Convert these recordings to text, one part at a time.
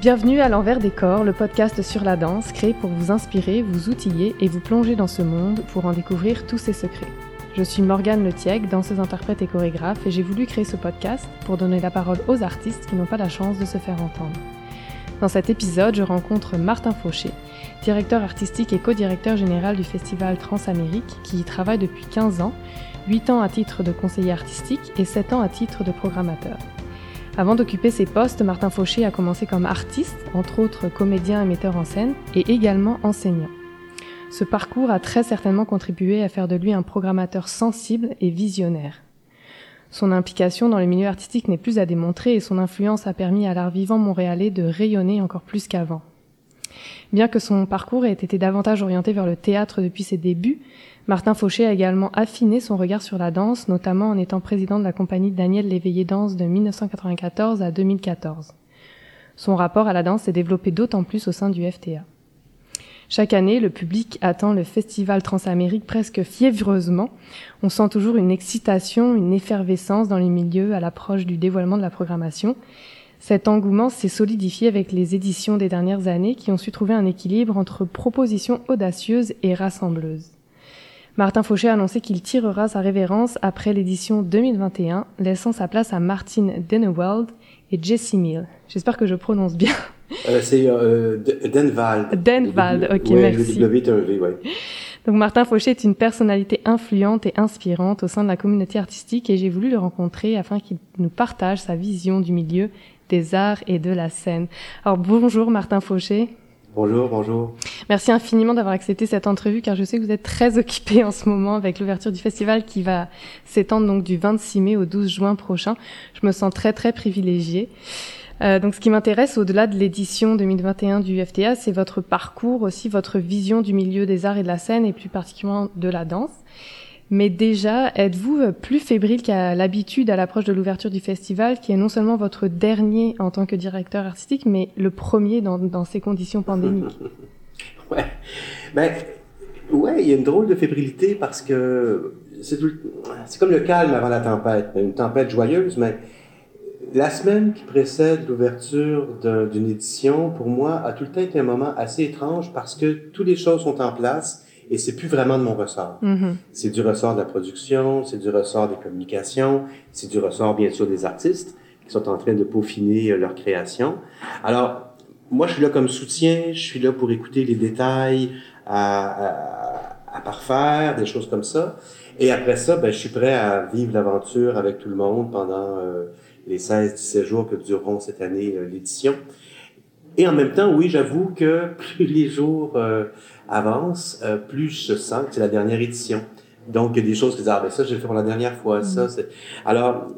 Bienvenue à l'envers des corps, le podcast sur la danse créé pour vous inspirer, vous outiller et vous plonger dans ce monde pour en découvrir tous ses secrets. Je suis Morgane Letieg, danseuse interprète et chorégraphe et j'ai voulu créer ce podcast pour donner la parole aux artistes qui n'ont pas la chance de se faire entendre. Dans cet épisode, je rencontre Martin Fauché, directeur artistique et co-directeur général du festival Transamérique qui y travaille depuis 15 ans, 8 ans à titre de conseiller artistique et 7 ans à titre de programmateur. Avant d'occuper ces postes, Martin Fauché a commencé comme artiste, entre autres comédien et metteur en scène, et également enseignant. Ce parcours a très certainement contribué à faire de lui un programmateur sensible et visionnaire. Son implication dans le milieu artistique n'est plus à démontrer et son influence a permis à l'art vivant montréalais de rayonner encore plus qu'avant. Bien que son parcours ait été davantage orienté vers le théâtre depuis ses débuts, Martin Fauché a également affiné son regard sur la danse, notamment en étant président de la compagnie Daniel Léveillé Danse de 1994 à 2014. Son rapport à la danse s'est développé d'autant plus au sein du FTA. Chaque année, le public attend le festival Transamérique presque fiévreusement. On sent toujours une excitation, une effervescence dans les milieux à l'approche du dévoilement de la programmation. Cet engouement s'est solidifié avec les éditions des dernières années qui ont su trouver un équilibre entre propositions audacieuses et rassembleuses. Martin Fauché a annoncé qu'il tirera sa révérence après l'édition 2021, laissant sa place à Martine Denewald et Jessie Mill. J'espère que je prononce bien. Euh, c'est euh, Denwald. Denwald, ok, merci. Ouais. Donc Martin Fauché est une personnalité influente et inspirante au sein de la communauté artistique et j'ai voulu le rencontrer afin qu'il nous partage sa vision du milieu des arts et de la scène. Alors bonjour Martin Fauché. Bonjour, bonjour. Merci infiniment d'avoir accepté cette entrevue car je sais que vous êtes très occupé en ce moment avec l'ouverture du festival qui va s'étendre donc du 26 mai au 12 juin prochain. Je me sens très très privilégiée. Euh, donc ce qui m'intéresse au-delà de l'édition 2021 du FTA, c'est votre parcours aussi, votre vision du milieu des arts et de la scène et plus particulièrement de la danse. Mais déjà, êtes-vous euh, plus fébrile qu'à l'habitude à l'approche de l'ouverture du festival, qui est non seulement votre dernier en tant que directeur artistique, mais le premier dans, dans ces conditions pandémiques? Ouais. Ben, ouais, il y a une drôle de fébrilité parce que c'est comme le calme avant la tempête. Une tempête joyeuse, mais la semaine qui précède l'ouverture d'une édition, pour moi, a tout le temps été un moment assez étrange parce que toutes les choses sont en place et c'est plus vraiment de mon ressort. Mm-hmm. C'est du ressort de la production, c'est du ressort des communications, c'est du ressort bien sûr des artistes qui sont en train de peaufiner euh, leur création. Alors, moi je suis là comme soutien, je suis là pour écouter les détails à, à, à parfaire, des choses comme ça. Et après ça, ben, je suis prêt à vivre l'aventure avec tout le monde pendant euh, les 16-17 jours que dureront cette année euh, l'édition. Et en même temps, oui, j'avoue que plus les jours euh, avancent, euh, plus je sens que c'est la dernière édition. Donc, il y a des choses que je dis, ah ben ça, j'ai fait pour la dernière fois, ça, c'est... Alors,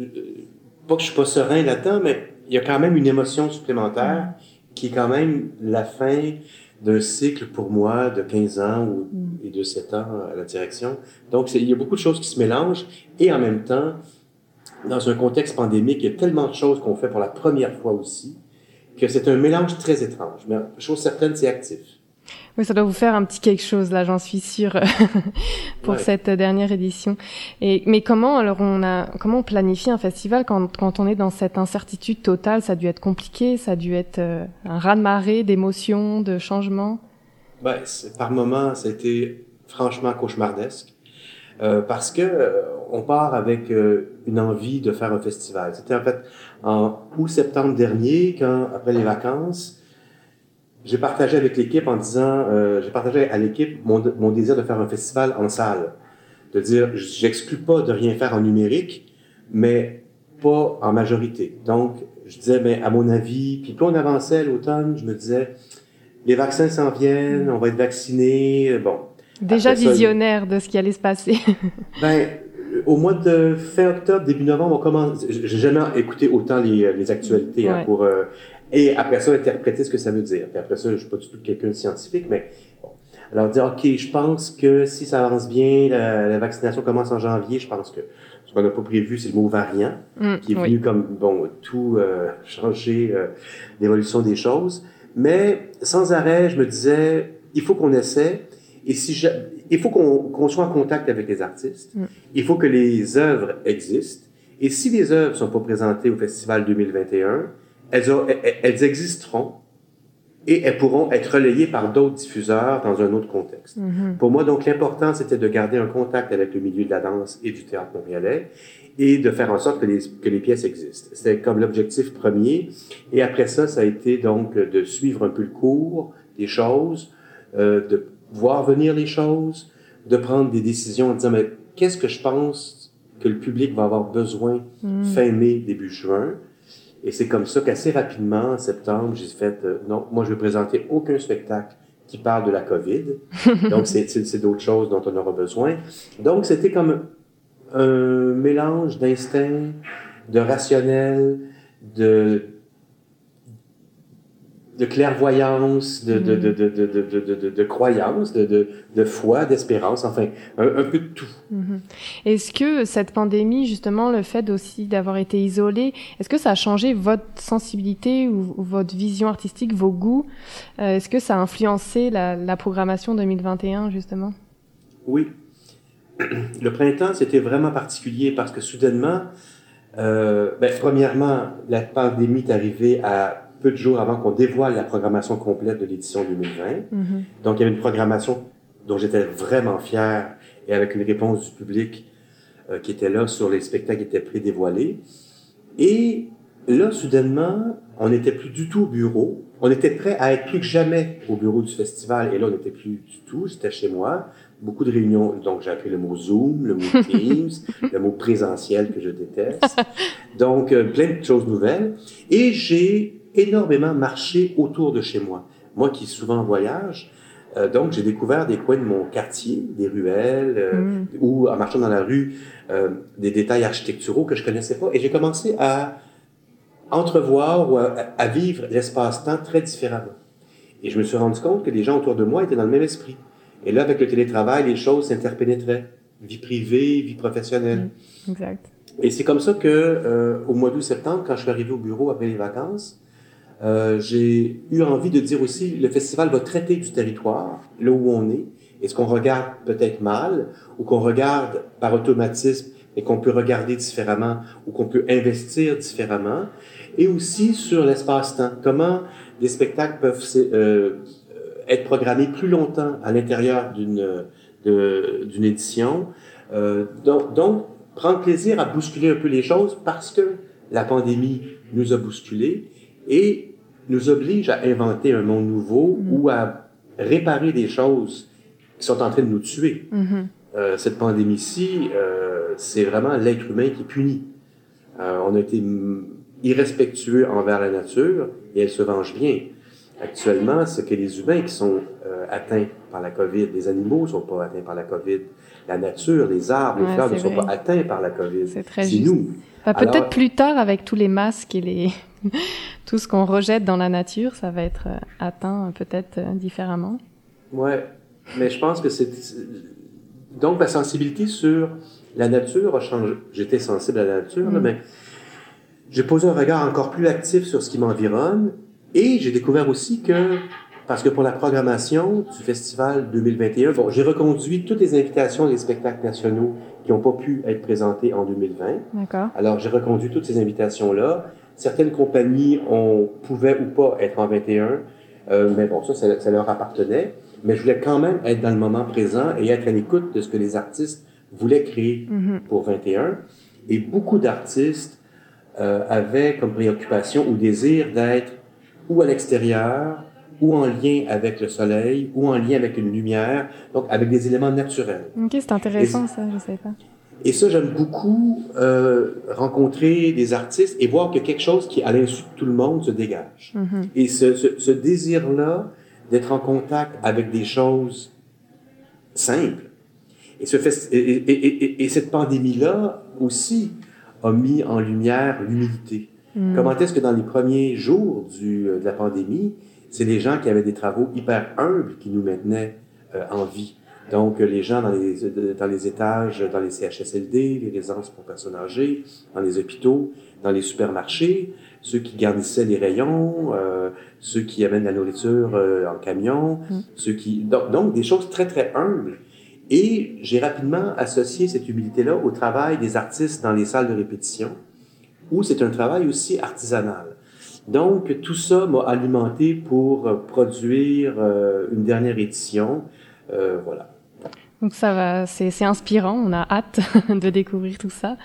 euh, pas que je suis pas serein là-dedans, mais il y a quand même une émotion supplémentaire qui est quand même la fin d'un cycle pour moi de 15 ans ou, et de 7 ans à la direction. Donc, il y a beaucoup de choses qui se mélangent et en même temps, dans un contexte pandémique, il y a tellement de choses qu'on fait pour la première fois aussi que c'est un mélange très étrange. Mais chose certaine, c'est actif. Oui, ça doit vous faire un petit quelque chose là, j'en suis sûre, pour Ouais. cette dernière édition. Et mais comment alors on a comment on planifie un festival quand quand on est dans cette incertitude totale? Ça a dû être compliqué, ça a dû être euh, un raz-de-marée d'émotions, de changements? Ben, par moments, ça a été franchement cauchemardesque. Euh, parce que euh, on part avec euh, une envie de faire un festival. C'était en fait en août-septembre dernier, quand après les vacances, j'ai partagé avec l'équipe en disant, euh, j'ai partagé à l'équipe mon, mon désir de faire un festival en salle, de dire, j'exclus pas de rien faire en numérique, mais pas en majorité. Donc, je disais, mais à mon avis, puis plus on avançait l'automne, je me disais, les vaccins s'en viennent, on va être vaccinés, bon. Déjà Après ça, visionnaire de ce qui allait se passer. Ben, au mois de fin octobre, début novembre, on commence. J'ai jamais écouté autant les, les actualités hein, pour euh, et après ça interpréter ce que ça veut dire. Puis après ça, je suis pas du tout quelqu'un de scientifique, mais bon. Alors dire ok, je pense que si ça avance bien, la, la vaccination commence en janvier. Je pense que ce qu'on n'a pas prévu, c'est le mot variant Mm, qui est oui. venu comme bon tout euh, changer euh, l'évolution des choses. Mais sans arrêt, je me disais, il faut qu'on essaie. Et si je, il faut qu'on qu'on soit en contact avec les artistes. Mm. Il faut que les œuvres existent. Et si les œuvres sont pas présentées au festival 2021, elles, ont- elles- existeront et elles pourront être relayées par d'autres diffuseurs dans un autre contexte. Mhm. Pour moi, donc, l'important, c'était de garder un contact avec le milieu de la danse et du théâtre montréalais et de faire en sorte que les, que les pièces existent. C'était comme l'objectif premier. Et après ça, ça a été donc de suivre un peu le cours des choses, euh, de voir venir les choses, de prendre des décisions en disant, mais qu'est-ce que je pense que le public va avoir besoin Mhm. fin mai, début juin? Et c'est comme ça qu'assez rapidement, en septembre, j'ai fait, euh, non, moi je vais présenter aucun spectacle qui parle de la COVID. Donc c'est d'autres choses dont on aura besoin. Donc c'était comme un mélange d'instinct, de rationnel, de de clairvoyance, de, croyance, de, foi, d'espérance, enfin, un, peu de tout. Mm-hmm. Est-ce que cette pandémie, justement, le fait aussi d'avoir été isolé, est-ce que ça a changé votre sensibilité ou, votre vision artistique, vos goûts? Euh, est-ce que ça a influencé la, programmation 2021, justement? Oui. Le printemps, c'était vraiment particulier parce que soudainement, euh, ben, premièrement, la pandémie est arrivée à peu de jours avant qu'on dévoile la programmation complète de l'édition 2020. Mhm. Donc, il y avait une programmation dont j'étais vraiment fier et avec une réponse du public euh, qui était là sur les spectacles qui étaient pré-dévoilés. Et là, soudainement, on n'était plus du tout au bureau. On était prêt à être plus que jamais au bureau du festival. Et là, on n'était plus du tout. J'étais chez moi. Beaucoup de réunions. Donc, j'ai appris le mot Zoom, le mot Teams, le mot présentiel que je déteste. Donc, euh, plein de choses nouvelles. Et j'ai énormément marché autour de chez moi. Moi qui souvent voyage, euh, donc j'ai découvert des coins de mon quartier, des ruelles, euh, Mhm. ou en marchant dans la rue, euh, des détails architecturaux que je connaissais pas. Et j'ai commencé à entrevoir ou à, à vivre l'espace-temps très différemment. Et je me suis rendu compte que les gens autour de moi étaient dans le même esprit. Et là, avec le télétravail, les choses s'interpénétraient. Vie privée, vie professionnelle. Exact. Et c'est comme ça que, euh, au mois d'août-septembre, quand je suis arrivé au bureau après les vacances, euh, j'ai eu envie de dire aussi, le festival va traiter du territoire, là où on est, et ce qu'on regarde peut-être mal, ou qu'on regarde par automatisme, et qu'on peut regarder différemment, ou qu'on peut investir différemment, et aussi sur l'espace-temps. Comment des spectacles peuvent se- euh, être programmés plus longtemps à l'intérieur d'une de- d'une édition? Euh, donc, donc, prendre plaisir à bousculer un peu les choses parce que la pandémie nous a bousculés et nous oblige à inventer un monde nouveau Mhm. ou à réparer des choses qui sont en train de nous tuer. Mhm. Euh, cette pandémie-ci, euh, c'est vraiment l'être humain qui est puni. Euh, on a été irrespectueux envers la nature et elle se venge bien. Actuellement, c'est que les humains qui sont atteints par la COVID, les animaux ne sont pas atteints par la COVID, la nature, les arbres, les fleurs ne sont vrai. pas atteints par la COVID. C'est très C'est juste. nous. Bah, Peut-être plus tard, avec tous les masques et les tout ce qu'on rejette dans la nature, ça va être euh, atteint euh, peut-être euh, différemment. Ouais, mais je pense que c'est donc ma sensibilité sur la nature a changé. J'étais sensible à la nature, Mm. mais j'ai posé un regard encore plus actif sur ce qui m'environne et j'ai découvert aussi que parce que pour la programmation du festival 2021, bon, j'ai reconduit toutes les invitations des spectacles nationaux qui n'ont pas pu être présentés en 2020. D'accord. Alors, j'ai reconduit toutes ces invitations-là. Certaines compagnies on pouvaient ou pas être en 21, euh, mais bon, ça, ça, ça leur appartenait. Mais je voulais quand même être dans le moment présent et être à l'écoute de ce que les artistes voulaient créer Mhm. pour 21. Et beaucoup d'artistes euh, avaient comme préoccupation ou désir d'être ou à l'extérieur, ou en lien avec le soleil, ou en lien avec une lumière, donc avec des éléments naturels. Ok, c'est intéressant ça, je savais pas. Et ça, j'aime beaucoup euh, rencontrer des artistes et voir que quelque chose qui, à l'insu de tout le monde, se dégage. Mhm. Et ce, ce, ce désir-là d'être en contact avec des choses simples. Et, ce et, et, et, et- et cette pandémie-là aussi a mis en lumière l'humilité. Mhm. Comment est-ce que dans les premiers jours du, euh, de la pandémie, c'est les gens qui avaient des travaux hyper humbles qui nous maintenaient euh, en vie? Donc, euh, les gens dans les, euh, dans les étages, dans les CHSLD, les résidences pour personnes âgées, dans les hôpitaux, dans les supermarchés, ceux qui garnissaient les rayons, euh, ceux qui amènent la nourriture euh, en camion, Mm. ceux qui... Donc, donc, des choses très, très humbles. Et j'ai rapidement associé cette humilité-là au travail des artistes dans les salles de répétition, où c'est un travail aussi artisanal. Donc, tout ça m'a alimenté pour produire une dernière édition. voilà. Donc ça va, c'est inspirant, on a hâte de découvrir tout ça.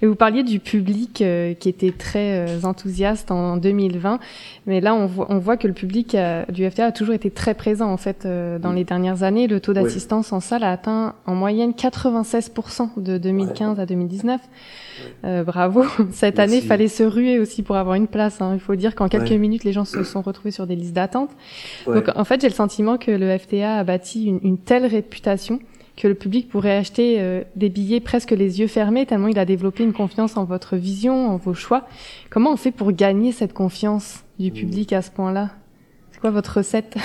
Et vous parliez du public euh, qui était très euh, enthousiaste en, 2020, mais là on voit, on voit que le public euh, du FTA a toujours été très présent en fait dans les dernières années. Le taux d'assistance en salle a atteint en moyenne 96% de 2015 à 2019. bravo. Cette année, il fallait se ruer aussi pour avoir une place. Hein. Il faut dire qu'en quelques minutes, les gens se sont retrouvés sur des listes d'attente. Donc en fait, j'ai le sentiment que le FTA a bâti une, une telle réputation que le public pourrait acheter euh, des billets presque les yeux fermés, tellement il a développé une confiance en votre vision, en vos choix. Comment on fait pour gagner cette confiance du mmh. public à ce point-là? C'est quoi votre recette?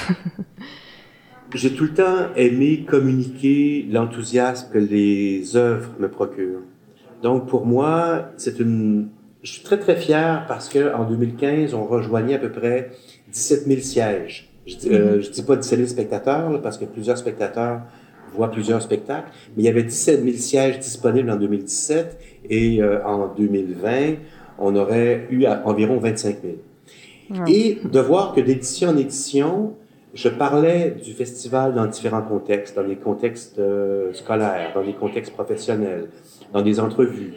J'ai tout le temps aimé communiquer l'enthousiasme que les œuvres me procurent. Donc pour moi, c'est une... Je suis très très fier parce que en 2015, on rejoignait à peu près 17 000 sièges. Je dis, euh, mmh. je dis pas 17 000 spectateurs parce que plusieurs spectateurs voit plusieurs spectacles, mais il y avait 17 000 sièges disponibles en 2017 et euh, en 2020, on aurait eu environ 25 000. Et de voir que d'édition en édition, je parlais du festival dans différents contextes, dans des contextes euh, scolaires, dans des contextes professionnels, dans des entrevues.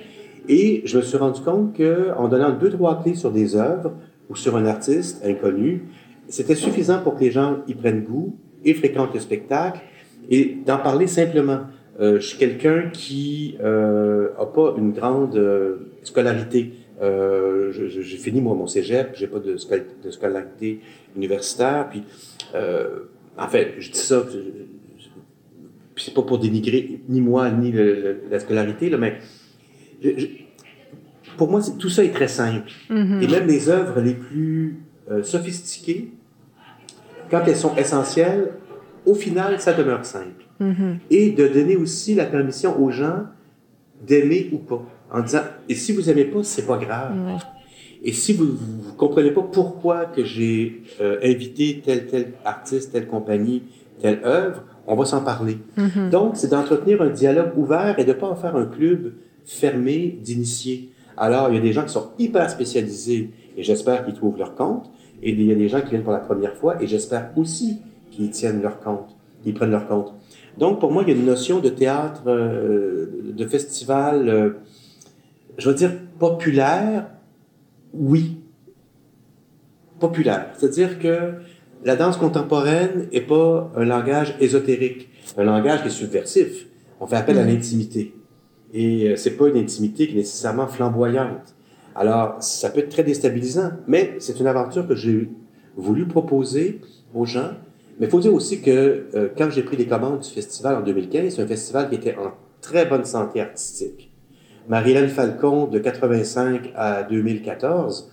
Et je me suis rendu compte que en donnant deux, trois clés sur des œuvres ou sur un artiste inconnu, c'était suffisant pour que les gens y prennent goût et fréquentent le spectacle et d'en parler simplement. Euh, je suis quelqu'un qui euh, a pas une grande euh, scolarité. Euh, j'ai fini moi mon cégep, j'ai pas de, de, scolarité universitaire. Puis, euh, en fait, je dis ça, puis c'est pas pour dénigrer ni moi ni la scolarité là, mais je, pour moi, tout ça est très simple. Mm-hmm. Et même les œuvres les plus euh, sophistiquées, quand elles sont essentielles, au final, ça demeure simple. Mm-hmm. Et de donner aussi la permission aux gens d'aimer ou pas. En disant, et si vous aimez pas, c'est pas grave. Et si vous, vous comprenez pas pourquoi que j'ai euh, invité tel, tel artiste, telle compagnie, telle œuvre, on va s'en parler. Mm-hmm. Donc, c'est d'entretenir un dialogue ouvert et de pas en faire un club fermé d'initiés. Alors, il y a des gens qui sont hyper spécialisés et j'espère qu'ils trouvent leur compte. Et il y a des gens qui viennent pour la première fois et j'espère aussi qui tiennent leur compte, qui prennent leur compte. Donc, pour moi, il y a une notion de théâtre, euh, de festival, euh, je veux dire, populaire, oui. Populaire. C'est-à-dire que la danse contemporaine est pas un langage ésotérique, un langage qui est subversif. On fait appel à mm-hmm. l'intimité. Et euh, c'est pas une intimité qui est nécessairement flamboyante. Alors, ça peut être très déstabilisant, mais c'est une aventure que j'ai voulu proposer aux gens mais il faut dire aussi que euh, quand j'ai pris les commandes du festival en 2015, c'est un festival qui était en très bonne santé artistique. Marie-Hélène Falcon, de 85 à 2014,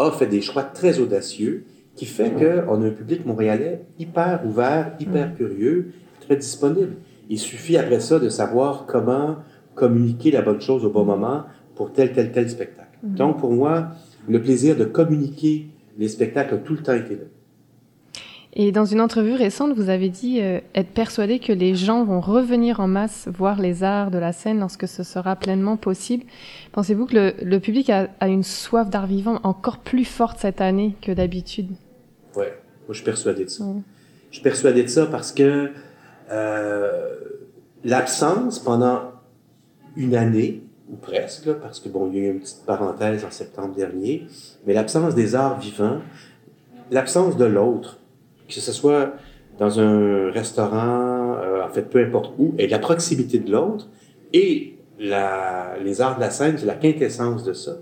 a fait des choix très audacieux qui fait qu'on a un public montréalais hyper ouvert, hyper mm. curieux, très disponible. Il suffit après ça de savoir comment communiquer la bonne chose au bon moment pour tel, tel, tel spectacle. Mm. Donc, pour moi, le plaisir de communiquer les spectacles a tout le temps été là. Et dans une entrevue récente, vous avez dit euh, être persuadé que les gens vont revenir en masse voir les arts de la scène lorsque ce sera pleinement possible. Pensez-vous que le, le public a, a, une soif d'art vivant encore plus forte cette année que d'habitude? Ouais, moi je suis persuadé de ça. Je suis persuadé de ça parce que euh, l'absence pendant une année ou presque, là, parce que bon, il y a eu une petite parenthèse en septembre dernier, mais l'absence des arts vivants, l'absence de l'autre, que ce soit dans un restaurant, euh, en fait, peu importe où, et la proximité de l'autre, et la, les arts de la scène, c'est la quintessence de ça.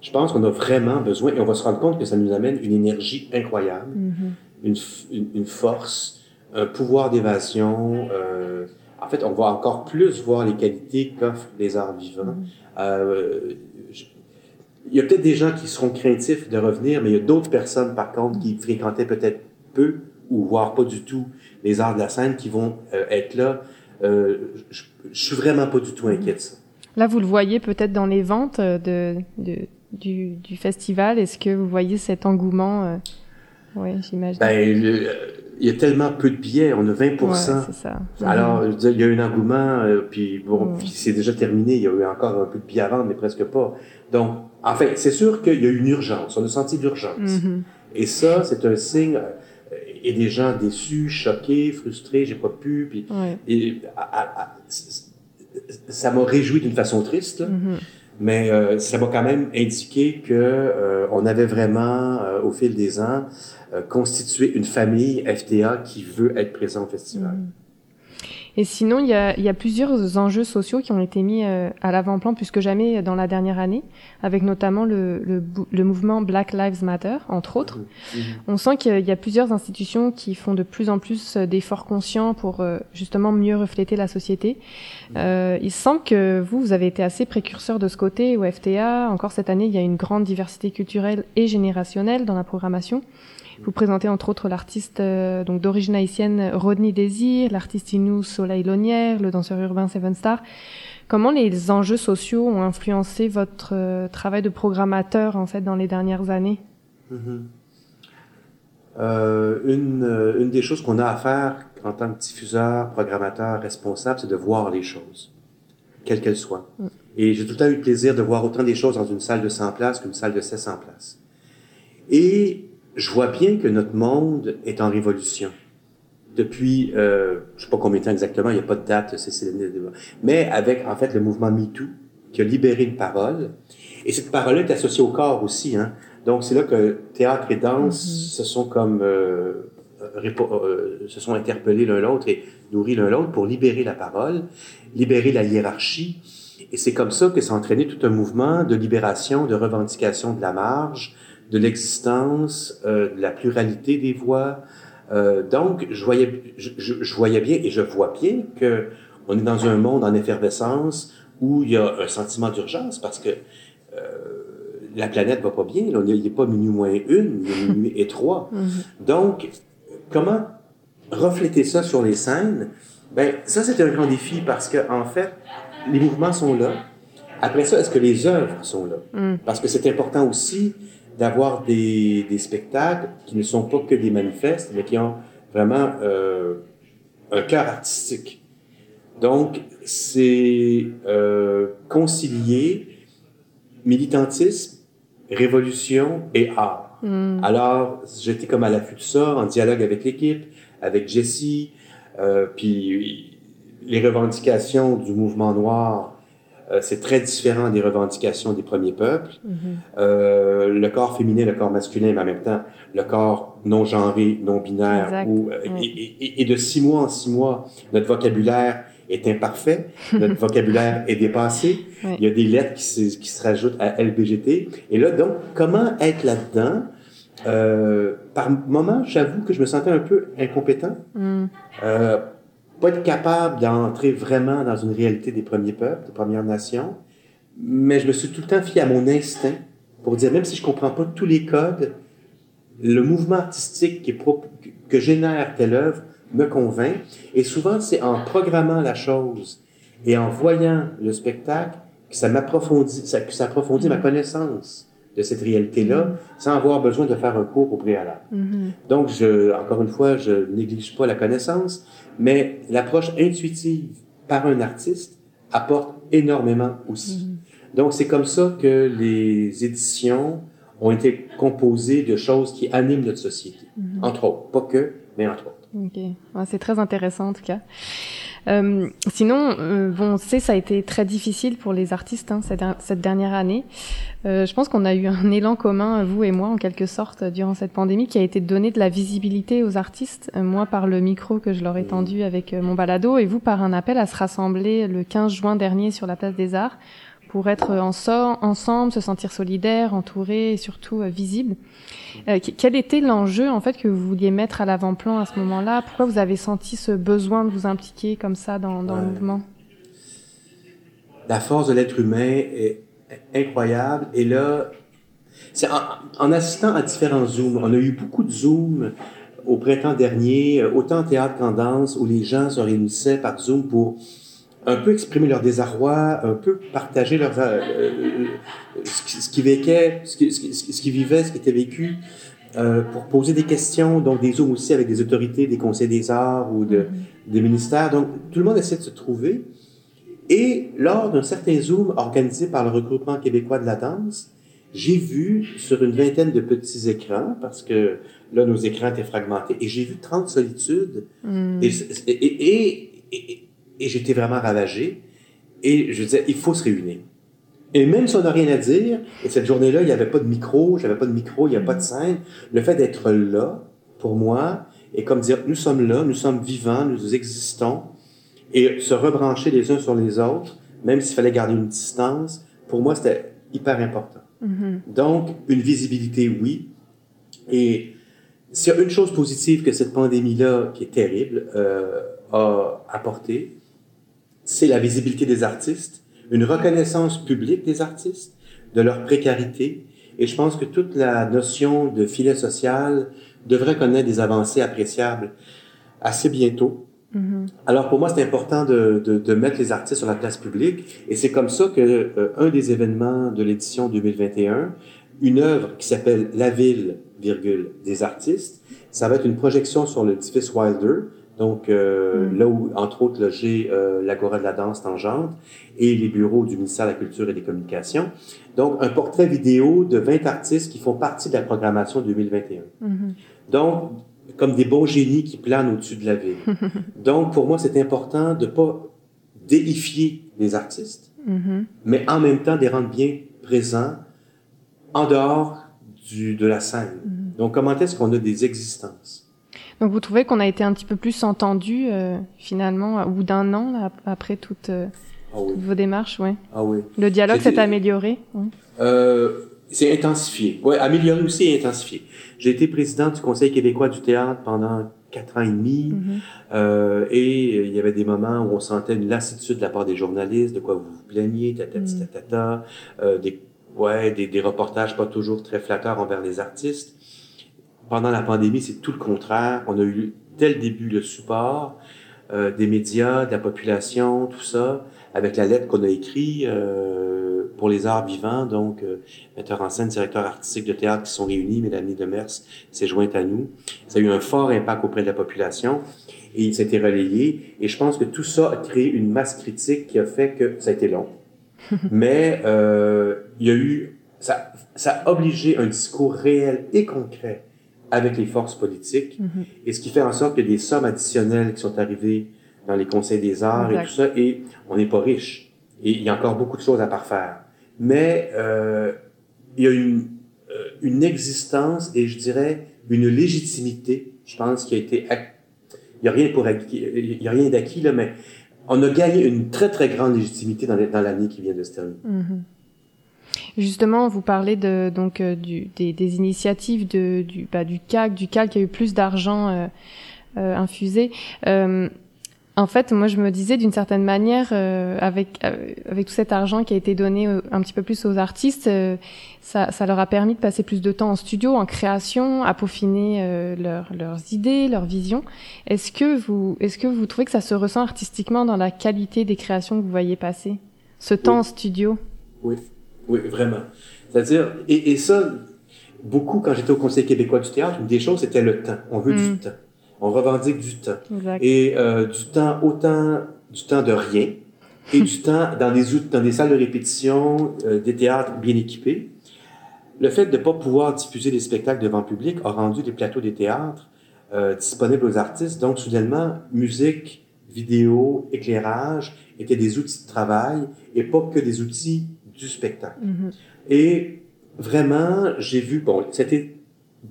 Je pense qu'on a vraiment besoin, et on va se rendre compte que ça nous amène une énergie incroyable, mm-hmm. une, une, force, un pouvoir d'évasion. Euh, en fait, on va encore plus voir les qualités qu'offrent les arts vivants. Mm-hmm. Euh, il y a peut-être des gens qui seront craintifs de revenir, mais il y a d'autres personnes, par contre, qui fréquentaient peut-être peu ou voire pas du tout les arts de la scène qui vont euh, être là. Euh, je, je suis vraiment pas du tout inquiet de ça. Là, vous le voyez peut-être dans les ventes euh, de, de du, du, festival. Est-ce que vous voyez cet engouement Oui, j'imagine. Ben, il y a tellement peu de billets, on a 20 Ouais, c'est ça. Alors, je veux dire, il y a eu un engouement, puis bon, c'est déjà terminé. Il y a eu encore un peu de billets à vendre, mais presque pas. Donc, en fait, c'est sûr qu'il y a eu une urgence. On a senti l'urgence. Mhm. Et ça, c'est un signe. Et des gens déçus, choqués, frustrés, j'ai pas pu. Puis, Ouais. et, à- à- à- c- c- ça m'a réjoui d'une façon triste, là. Mhm. mais euh, ça m'a quand même indiqué que euh, on avait vraiment, euh, au fil des ans, constitué une famille FTA qui veut être présent au festival. Mhm. Et sinon, il y a, il y a plusieurs enjeux sociaux qui ont été mis euh, à l'avant-plan plus que jamais dans la dernière année, avec notamment le, le, le mouvement Black Lives Matter, entre autres. Mhm. On sent qu'il y a plusieurs institutions qui font de plus en plus euh, d'efforts conscients pour euh, justement mieux refléter la société. Euh, il semble que vous, vous avez été assez précurseur de ce côté au FTA. Encore cette année, il y a une grande diversité culturelle et générationnelle dans la programmation. Vous présentez entre autres l'artiste euh, donc d'origine haïtienne Rodney Désir, l'artiste inou Soleil Lonière, le danseur urbain Seven Star. Comment les enjeux sociaux ont influencé votre euh, travail de programmateur en fait dans les dernières années? Mhm. Euh, une, euh, une des choses qu'on a à faire en tant que diffuseur, programmateur, responsable, c'est de voir les choses, quelles qu'elles soient. Mm. Et j'ai tout le temps eu le plaisir de voir autant des choses dans une salle de 100 places qu'une salle de 700 places. Et je vois bien que notre monde est en révolution. Depuis, euh, je sais pas combien de temps exactement, il n'y a pas de date, c'est. Mais avec, en fait, le mouvement MeToo, qui a libéré une parole. Et cette parole est associée au corps aussi, hein. Donc, c'est là que théâtre et danse Mhm. se sont comme euh, euh, se sont interpellés l'un l'autre et nourris l'un l'autre pour libérer la parole, libérer la hiérarchie. Et c'est comme ça que s'est entraîné tout un mouvement de libération, de revendication de la marge, de l'existence, euh, de la pluralité des voix. Euh, donc, je voyais, je, je- voyais bien et je vois bien que on est dans un monde en effervescence où il y a un sentiment d'urgence parce que euh, la planète va pas bien. Là. Il n'est pas minuit moins une, il est minuit et trois. Donc, comment refléter ça sur les scènes? Ben, ça, c'est un grand défi parce que, en fait, les mouvements sont là. Après ça, est-ce que les œuvres sont là? Mm. Parce que c'est important aussi d'avoir des, des spectacles qui ne sont pas que des manifestes, mais qui ont vraiment euh, un cœur artistique. Donc, c'est euh, concilier militantisme, révolution et art. Mm. Alors, j'étais comme à l'affût de ça, en dialogue avec l'équipe, avec Jessie, euh, puis les revendications du mouvement noir, c'est très différent des revendications des premiers peuples. Mhm. Euh, le corps féminin, le corps masculin, mais en même temps, le corps non genré, non binaire, ou, euh, et, et- et de six mois en six mois, notre vocabulaire est imparfait, notre vocabulaire est dépassé, il y a des lettres qui se, qui se rajoutent à LBGT, et là, donc, comment être là-dedans? Euh, par moment, j'avoue que je me sentais un peu incompétent, Mm. euh, pas être capable d'entrer vraiment dans une réalité des premiers peuples, des Premières Nations, mais je me suis tout le temps fié à mon instinct pour dire, même si je comprends pas tous les codes, le mouvement artistique que génère telle œuvre me convainc. Et souvent, c'est en programmant la chose et en voyant le spectacle que ça m'approfondit, que ça approfondit ma connaissance de cette réalité-là, sans avoir besoin de faire un cours au préalable. Mhm. Donc, je, encore une fois, je néglige pas la connaissance, mais l'approche intuitive par un artiste apporte énormément aussi. Donc, c'est comme ça que les éditions ont été composées de choses qui animent notre société. Entre autres. Pas que, Ouais, c'est très intéressant en tout cas. Euh, sinon, euh, bon, on sait, ça a été très difficile pour les artistes hein, cette, cette dernière année. Euh, je pense qu'on a eu un élan commun, vous et moi, en quelque sorte, durant cette pandémie, qui a été de donner de la visibilité aux artistes. Euh, moi, par le micro que je leur ai tendu avec euh, mon balado, et vous par un appel à se rassembler le 15 juin dernier sur la place des Arts pour être en so- ensemble, se sentir solidaires, entourés et surtout euh, visibles. Euh, qu- quel était l'enjeu en fait que vous vouliez mettre à l'avant-plan à ce moment-là? Pourquoi vous avez senti ce besoin de vous impliquer comme ça dans, dans le mouvement? La force de l'être humain est incroyable. Et là, c'est en, en assistant à différents Zooms, on a eu beaucoup de Zooms au printemps dernier, autant en théâtre qu'en danse, où les gens se réunissaient par Zoom pour un peu exprimer leur désarroi, un peu partager leur, euh, euh, ce, qui- ce qu'ils vécaient, ce qui- ce qui- ce qui- ce vivaient, ce qui était vécu. euh, pour poser des questions, donc des zooms aussi avec des autorités, des conseils des arts ou de, Mhm. des ministères. Donc, tout le monde essaie de se trouver. Et lors d'un certain Zoom organisé par le regroupement québécois de la danse, j'ai vu sur une vingtaine de petits écrans, parce que là, nos écrans étaient fragmentés, et j'ai vu 30 solitudes, Mm. et, et, et, et, et j'étais vraiment ravagé, et je disais, il faut se réunir. Et même si on n'a rien à dire, et cette journée-là, il n'y avait pas de micro, j'avais pas de micro, il n'y avait pas de scène, le fait d'être là, pour moi, et comme dire, nous sommes là, nous sommes vivants, nous existons, et se rebrancher les uns sur les autres, même s'il fallait garder une distance, pour moi, c'était hyper important. Mhm. Donc, une visibilité, oui. Et s'il y a une chose positive que cette pandémie-là, qui est terrible, euh, a apporté, c'est la visibilité des artistes, une reconnaissance publique des artistes, de leur précarité. Et je pense que toute la notion de filet social devrait connaître des avancées appréciables assez bientôt. Mhm. Alors pour moi, c'est important de, de, de, mettre les artistes sur la place publique, et c'est comme ça que euh, un des événements de l'édition 2021, une œuvre qui s'appelle La ville, virgule, des artistes, ça va être une projection sur l'édifice Wilder, donc euh, Mm. là où entre autres logé euh, l'Agora de la danse tangente et les bureaux du ministère de la Culture et des Communications. Donc un portrait vidéo de 20 artistes qui font partie de la programmation 2021. Mhm. Donc, comme des bons génies qui planent au-dessus de la ville. Donc, pour moi, c'est important de pas déifier les artistes, Mhm. mais en même temps de les rendre bien présents en dehors du, de la scène. Mhm. Donc, comment est-ce qu'on a des existences? Donc vous trouvez qu'on a été un petit peu plus entendu euh, finalement au bout d'un an là, après toutes, euh, Ah oui. toutes vos démarches, ouais. Ah oui. Le dialogue s'est amélioré. ouais. Euh, c'est intensifié. Ouais, amélioré aussi et intensifié. J'ai été président du Conseil québécois du théâtre pendant quatre ans et demi. Mhm. Euh, et euh, il y avait des moments où on sentait une lassitude de la part des journalistes, de quoi vous vous plaignez, tatati Mm. tatata, euh, des, ouais, des, des reportages pas toujours très flatteurs envers les artistes. Pendant la pandémie, c'est tout le contraire. On a eu dès le début le support euh, des médias, de la population, tout ça, avec la lettre qu'on a écrite euh, pour les arts vivants, donc euh, metteur en scène, directeur artistique de théâtre qui sont réunis, Mélanie Demers s'est jointe à nous. Ça a eu un fort impact auprès de la population et il s'était relayé. Et je pense que tout ça a créé une masse critique qui a fait que ça a été long. Mais euh, il y a eu, ça, ça a obligé un discours réel et concret avec les forces politiques. Mhm. Et ce qui fait en sorte qu'il y a des sommes additionnelles qui sont arrivées dans les conseils des arts et tout ça. Et on n'est pas riche. Et il y a encore beaucoup de choses à parfaire. Mais euh, il y a une, euh, une existence et je dirais une légitimité, je pense, qui a été... Il n'y a rien pour acquis, il y a rien d'acquis, là, mais on a gagné une très, très grande légitimité dans l'année qui vient de se terminer. Mhm. Justement, vous parlez de donc euh, du, des, des initiatives de, du bah, du CAC, du CAC qui a eu plus d'argent euh, euh, infusé. Euh, en fait, moi, je me disais d'une certaine manière, euh, avec avec tout cet argent qui a été donné un petit peu plus aux artistes, euh, ça, ça leur a permis de passer plus de temps en studio, en création, à peaufiner euh, leurs leurs idées, leurs visions. Est-ce que vous est-ce que vous trouvez que ça se ressent artistiquement dans la qualité des créations que vous voyez passer, ce temps en studio? Oui, oui, vraiment. C'est-à-dire, et, et ça, beaucoup, quand j'étais au Conseil québécois du théâtre, une des choses, c'était le temps. On veut Mm. du temps. On revendique du temps. Exact. Et euh, du temps, autant du temps de rien, et du temps dans des, dans des salles de répétition, euh, des théâtres bien équipés. Le fait de ne pas pouvoir diffuser des spectacles devant le public a rendu les plateaux des théâtres euh, disponibles aux artistes. Donc, soudainement, musique, vidéo, éclairage étaient des outils de travail et pas que des outils du spectacle. Mhm. Et vraiment, j'ai vu, bon, c'était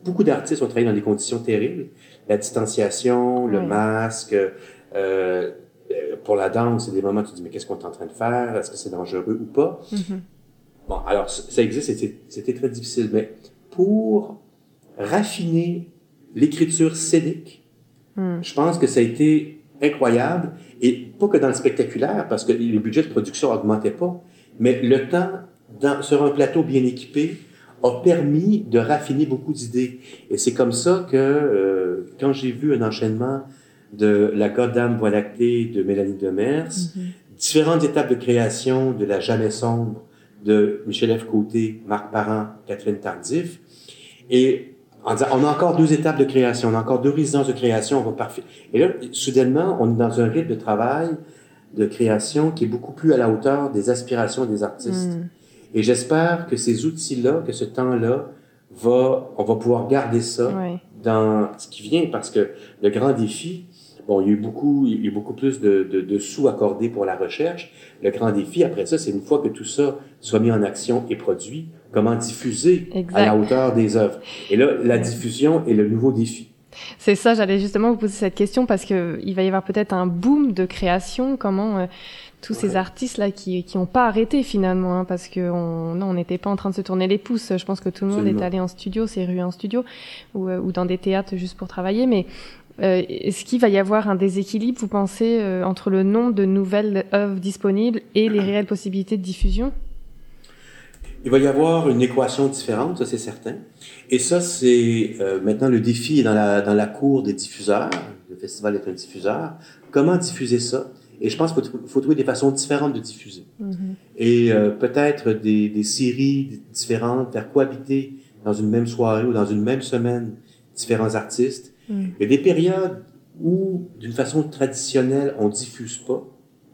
beaucoup d'artistes ont travaillé dans des conditions terribles. La distanciation, le Oui. masque, euh, euh, pour la danse, c'est des moments où tu te dis, mais qu'est-ce qu'on est en train de faire? Est-ce que c'est dangereux ou pas? Mhm. Bon, alors, ça existe, c'était- c'était très difficile, mais pour raffiner l'écriture scénique, Mm. je pense que ça a été incroyable, et pas que dans le spectaculaire, parce que les budgets de production augmentaient pas, mais le temps dans, sur un plateau bien équipé a permis de raffiner beaucoup d'idées. Et c'est comme ça que, euh, quand j'ai vu un enchaînement de La Goddam Voie lactée de Mélanie Demers, Mhm. différentes étapes de création de La Jamais sombre de Michel F. Côté, Marc Parent, Catherine Tardif, et en disant, on a encore deux étapes de création, on a encore deux résidences de création, on va parfait. Et là, soudainement, on est dans un rythme de travail, de création qui est beaucoup plus à la hauteur des aspirations des artistes. Mm. Et j'espère que ces outils-là, que ce temps-là, va, on va pouvoir garder ça dans ce qui vient, parce que le grand défi, bon, il y a eu beaucoup, il y a eu beaucoup plus de, de, de sous accordés pour la recherche. Le grand défi, après ça, c'est une fois que tout ça soit mis en action et produit, comment diffuser Exact. à la hauteur des œuvres. Et là, la diffusion est le nouveau défi. C'est ça, j'allais justement vous poser cette question parce que il va y avoir peut-être un boom de création. Comment euh, tous ces artistes là qui qui ont pas arrêté finalement, hein, parce que on non, on n'était pas en train de se tourner les pouces. Je pense que tout le monde est allé en studio, s'est rué en studio ou, euh, ou dans des théâtres juste pour travailler. Mais euh, est-ce qu'il va y avoir un déséquilibre, vous pensez, euh, entre le nombre de nouvelles œuvres disponibles et les réelles possibilités de diffusion? Il va y avoir une équation différente, ça c'est certain. Et ça, c'est euh, maintenant le défi est dans la, dans la cour des diffuseurs. Le festival est un diffuseur. Comment diffuser ça? Et je pense qu'il faut, faut trouver des façons différentes de diffuser. Et euh, peut-être des, des séries différentes, faire cohabiter dans une même soirée ou dans une même semaine différents artistes. Mm. Il y a des périodes où, d'une façon traditionnelle, on diffuse pas.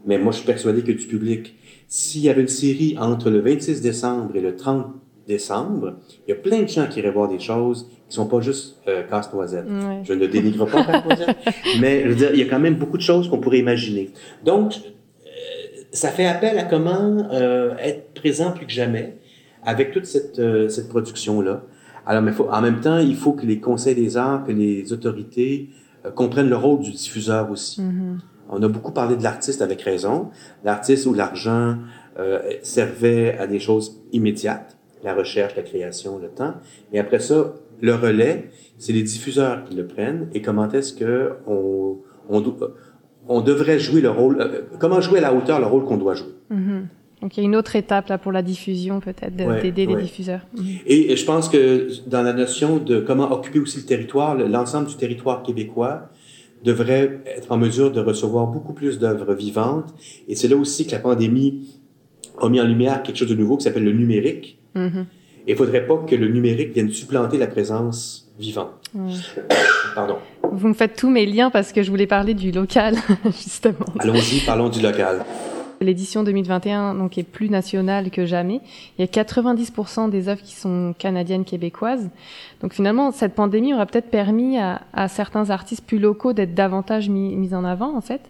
Mais moi, je suis persuadé que du public, s'il y avait une série entre le 26 décembre et le 30 décembre, il y a plein de gens qui iraient voir des choses qui sont pas juste euh, casse-noisette. Ouais. Je ne dénigre pas casse-noisette, mais je veux dire, il y a quand même beaucoup de choses qu'on pourrait imaginer. Donc, euh, ça fait appel à comment euh, être présent plus que jamais avec toute cette, euh, cette production-là. Alors, mais faut, en même temps, il faut que les conseils des arts, que les autorités euh, comprennent le rôle du diffuseur aussi. Mhm. On a beaucoup parlé de l'artiste avec raison. L'artiste où l'argent euh, servait à des choses immédiates, la recherche, la création, le temps. Et après ça, le relais, c'est les diffuseurs qui le prennent. Et comment est-ce que on, on, do- on devrait jouer le rôle, euh, comment jouer à la hauteur le rôle qu'on doit jouer? Mhm. Donc il y a une autre étape là pour la diffusion peut-être Ouais, d'aider ouais. les diffuseurs. Mhm. Et je pense que dans la notion de comment occuper aussi le territoire, le- l'ensemble du territoire québécois devrait être en mesure de recevoir beaucoup plus d'œuvres vivantes. Et c'est là aussi que la pandémie a mis en lumière quelque chose de nouveau qui s'appelle le numérique. Mhm. Et il faudrait pas que le numérique vienne supplanter la présence vivante. Ouais. Pardon. Vous me faites tous mes liens parce que je voulais parler du local, justement. Allons-y, parlons du local. L'édition 2021 donc est plus nationale que jamais. Il y a 90% des œuvres qui sont canadiennes québécoises. Donc finalement, cette pandémie aurait peut-être permis à, à certains artistes plus locaux d'être davantage mis, mis en avant en fait.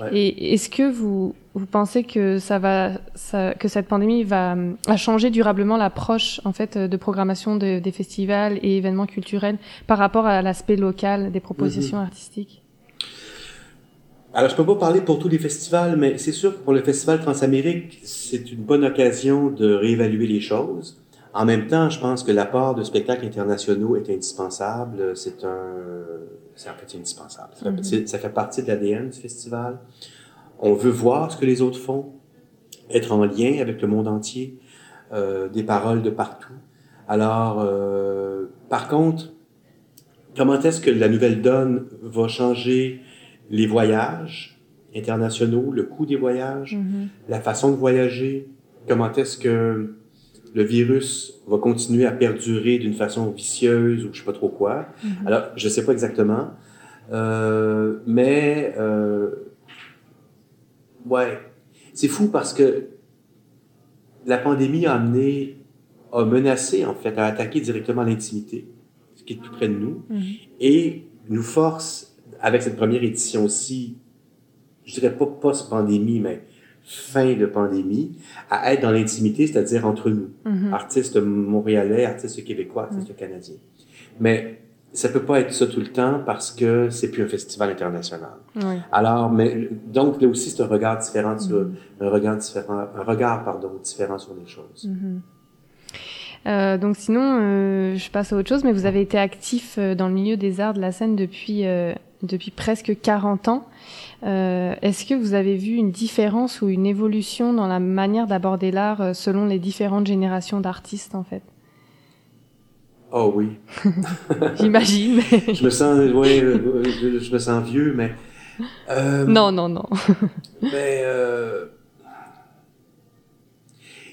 Ouais. Et est-ce que vous vous pensez que ça va ça, que cette pandémie va hum, a changer durablement l'approche en fait de programmation de- des festivals et événements culturels par rapport à l'aspect local des propositions artistiques? Alors, je peux pas parler pour tous les festivals, mais c'est sûr que pour le Festival Transamérique, c'est une bonne occasion de réévaluer les choses. En même temps, je pense que l'apport de spectacles internationaux est indispensable. C'est un, c'est en fait indispensable. Ça fait, Mhm. c'est- ça fait partie de l'ADN du festival. On veut voir ce que les autres font, être en lien avec le monde entier, euh, des paroles de partout. Alors, euh, par contre, comment est-ce que la nouvelle donne va changer les voyages internationaux, le coût des voyages, Mhm. la façon de voyager, comment est-ce que le virus va continuer à perdurer d'une façon vicieuse ou je sais pas trop quoi. Mhm. Alors, je sais pas exactement, euh, mais euh, ouais, c'est fou parce que la pandémie a amené, a menacé en fait à attaquer directement l'intimité, ce qui est tout près de nous Mhm. et nous force, avec cette première édition-ci, je dirais pas post-pandémie, mais fin de pandémie, à être dans l'intimité, c'est-à-dire entre nous, Mhm. artistes montréalais, artistes québécois, artistes canadiens. Mais ça peut pas être ça tout le temps parce que c'est plus un festival international. Alors, mais donc là aussi c'est un regard différent sur Mhm. un regard différent, un regard pardon différent sur les choses. Euh, donc sinon, euh, je passe à autre chose, mais vous avez été actif euh, dans le milieu des arts de la scène depuis euh, depuis presque 40 ans. Euh, Est-ce que vous avez vu une différence ou une évolution dans la manière d'aborder l'art selon les différentes générations d'artistes en fait? Oh oui. J'imagine. mais- Je me sens, ouais, je, je me sens vieux, mais euh, non, non, non. Mais euh,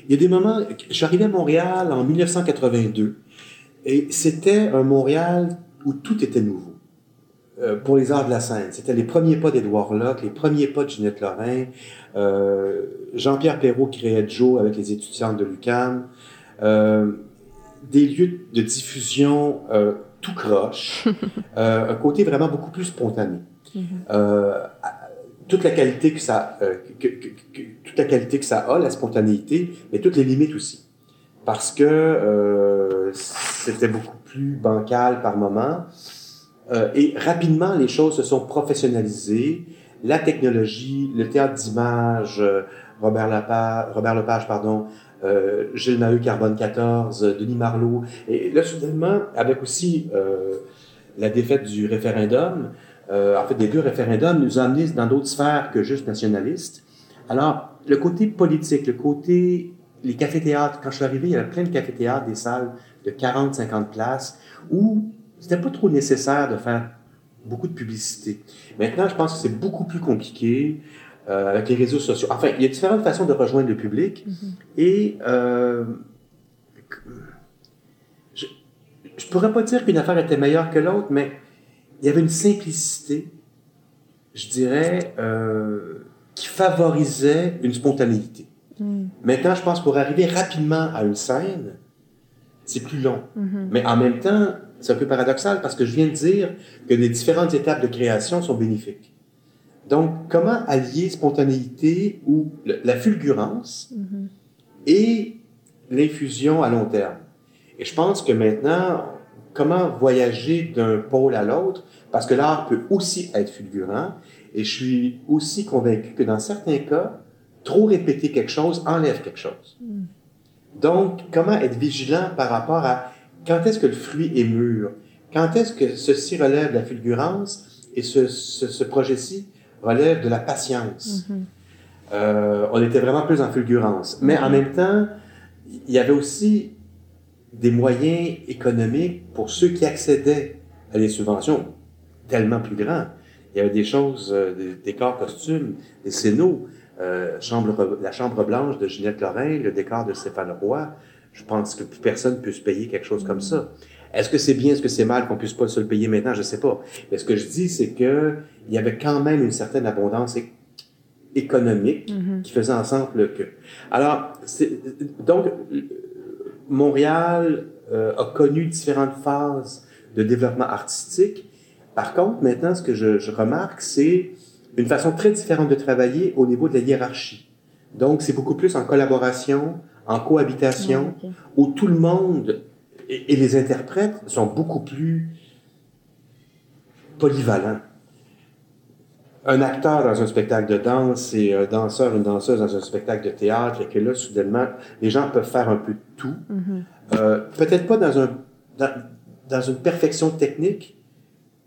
il y a des moments. Je suis arrivé à Montréal en 1982 Et c'était un Montréal où tout était nouveau. Euh, pour les arts de la scène. C'était les premiers pas d'Edouard Locke, les premiers pas de Ginette Lorrain. Euh, Jean-Pierre Perrault créait Joe avec les étudiants de l'UQAM. Euh, des lieux de diffusion tout croche. un côté vraiment beaucoup plus spontané. Mhm. Euh, toute la qualité que ça, euh, que, que, que- toute la qualité que ça a, la spontanéité, mais toutes les limites aussi, parce que euh, c'était beaucoup plus bancal par moment. Euh, et rapidement, les choses se sont professionnalisées. La technologie, le théâtre d'image, euh, Robert Robert Lepage, pardon, euh, Gilles Maheu, Carbone 14, euh, Denis Marlot. Et là, soudainement, avec aussi euh, la défaite du référendum, en fait, des deux référendums, nous amenés dans d'autres sphères que juste nationalistes. Alors, le côté politique, le côté... Les cafés-théâtres, quand je suis arrivé, il y avait plein de cafés-théâtres, des salles de 40, 50 places, où c'était pas trop nécessaire de faire beaucoup de publicité. Maintenant, je pense que c'est beaucoup plus compliqué euh, avec les réseaux sociaux. Enfin, il y a différentes façons de rejoindre le public et euh, je, je pourrais pas dire qu'une affaire était meilleure que l'autre, mais il y avait une simplicité, je dirais, euh, qui favorisait une spontanéité. Mm. Maintenant, je pense pour arriver rapidement à une scène, c'est plus long. Mhm. Mais en même temps, c'est un peu paradoxal parce que je viens de dire que les différentes étapes de création sont bénéfiques. Donc, comment allier spontanéité ou le- la fulgurance Mhm. et l'infusion à long terme? Et je pense que maintenant, comment voyager d'un pôle à l'autre? Parce que l'art peut aussi être fulgurant. Et je suis aussi convaincu que dans certains cas, trop répéter quelque chose enlève quelque chose. Donc, comment être vigilant par rapport à quand est-ce que le fruit est mûr? Quand est-ce que ceci relève de la fulgurance et ce, ce, ce projet-ci relève de la patience? Mhm. Euh, on était vraiment plus en fulgurance. Mais en même temps, il y avait aussi des moyens économiques pour ceux qui accédaient à des subventions tellement plus grands. Il y avait des choses, euh, des, corps costumes, des scénos, euh, chambre, la chambre blanche de Ginette Lorrain, le décor de Stéphane Roy. Je pense que plus personne peut se payer quelque chose comme ça. Est-ce que c'est bien, est-ce que c'est mal qu'on puisse pas se le payer maintenant? Je sais pas. Mais ce que je dis, c'est que il y avait quand même une certaine abondance économique Mhm. qui faisait ensemble que. Alors, c'est- donc, Montréal euh, a connu différentes phases de développement artistique. Par contre, maintenant, ce que je, je remarque, c'est une façon très différente de travailler au niveau de la hiérarchie. Donc, c'est beaucoup plus en collaboration, en cohabitation, où tout le monde et, et les interprètes sont beaucoup plus polyvalents. Un acteur dans un spectacle de danse et un danseur, une danseuse dans un spectacle de théâtre, et que là, soudainement, les gens peuvent faire un peu de tout. Mhm. Euh, Peut-être pas dans, un, dans, dans une perfection technique,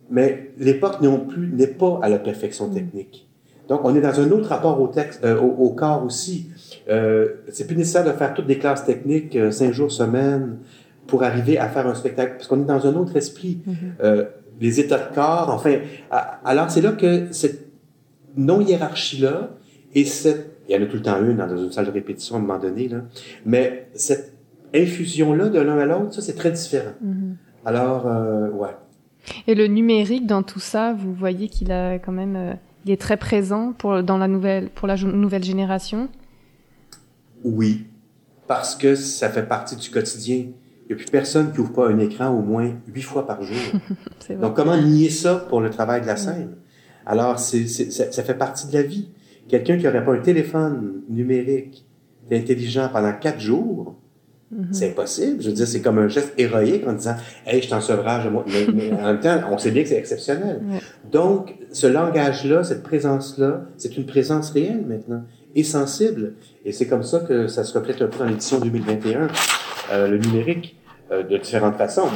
mais l'époque non plus n'est pas à la perfection technique. Donc, on est dans un autre rapport au texte, euh, au, au corps aussi. Euh, c'est plus nécessaire de faire toutes des classes techniques, euh, cinq jours semaine, pour arriver à faire un spectacle, parce qu'on est dans un autre esprit. Mhm. Euh, les états de corps, enfin. alors, c'est là que cette non-hiérarchie-là et cette... Il y en a tout le temps une dans une salle de répétition à un moment donné, là. Mais cette infusion-là de l'un à l'autre, ça, c'est très différent. Mhm. Alors, euh, ouais. Et le numérique dans tout ça, vous voyez qu'il a quand même, euh, il est très présent pour dans la nouvelle, pour la nouvelle génération? Oui, parce que ça fait partie du quotidien. Il n'y a plus personne qui ouvre pas un écran au moins huit fois par jour. Donc, comment nier ça pour le travail de la scène? Alors, c'est, ça, ça fait partie de la vie. Quelqu'un qui n'aurait pas un téléphone numérique intelligent pendant quatre jours, Mhm. c'est impossible. Je veux dire, c'est comme un geste héroïque en disant, hey, je t'en sevrage. moi. Mais, mais en même temps, on sait bien que c'est exceptionnel. Ouais. Donc, ce langage-là, cette présence-là, c'est une présence réelle maintenant et sensible. Et c'est comme ça que ça se reflète un peu dans l'édition 2021, euh, le numérique, euh, de différentes façons.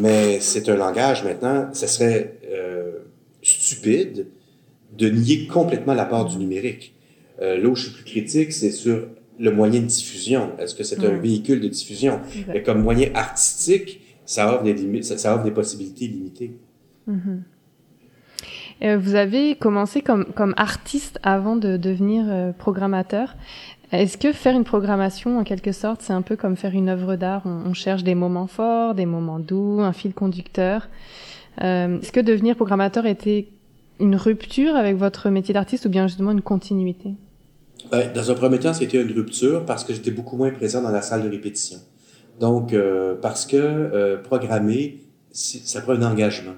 Mais c'est un langage maintenant, ça serait euh, stupide de nier complètement la part du numérique. Euh, là où je suis plus critique, c'est sur le moyen de diffusion. Est-ce que c'est un véhicule de diffusion? Exact. Mais comme moyen artistique, ça offre des limites, ça, ça offre des possibilités limitées. Mhm. Euh, vous avez commencé comme, comme artiste avant de devenir euh, programmateur. Est-ce que faire une programmation, en quelque sorte, c'est un peu comme faire une œuvre d'art? On, cherche des moments forts, des moments doux, un fil conducteur. Euh, Est-ce que devenir programmateur était une rupture avec votre métier d'artiste ou bien justement une continuité? Ben, Dans un premier temps, c'était une rupture parce que j'étais beaucoup moins présent dans la salle de répétition. Donc, euh, parce que euh, programmer, ça prend un engagement.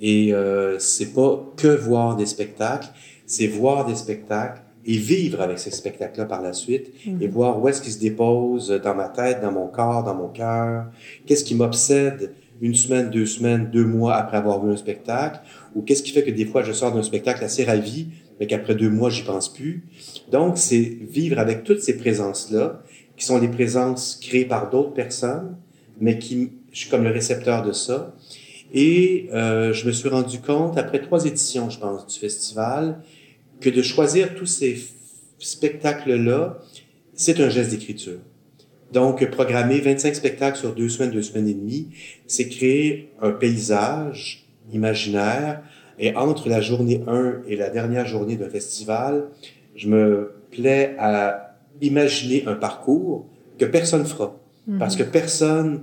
Et euh, c'est pas que voir des spectacles, c'est voir des spectacles et vivre avec ces spectacles-là par la suite mhm. et voir où est-ce qu'ils se déposent dans ma tête, dans mon corps, dans mon cœur. Qu'est-ce qui m'obsède une semaine, deux semaines, deux mois après avoir vu un spectacle? Ou qu'est-ce qui fait que des fois je sors d'un spectacle assez ravi mais qu'après deux mois j'y pense plus? Donc c'est vivre avec toutes ces présences-là qui sont des présences créées par d'autres personnes mais qui je suis comme le récepteur de ça et euh, je me suis rendu compte, après trois éditions, je pense, du festival, que de choisir tous ces spectacles-là, c'est un geste d'écriture. Donc, programmer 25 spectacles sur deux semaines, deux semaines et demie, c'est créer un paysage imaginaire. Et entre la journée 1 et la dernière journée d'un festival, je me plais à imaginer un parcours que personne fera. Parce que personne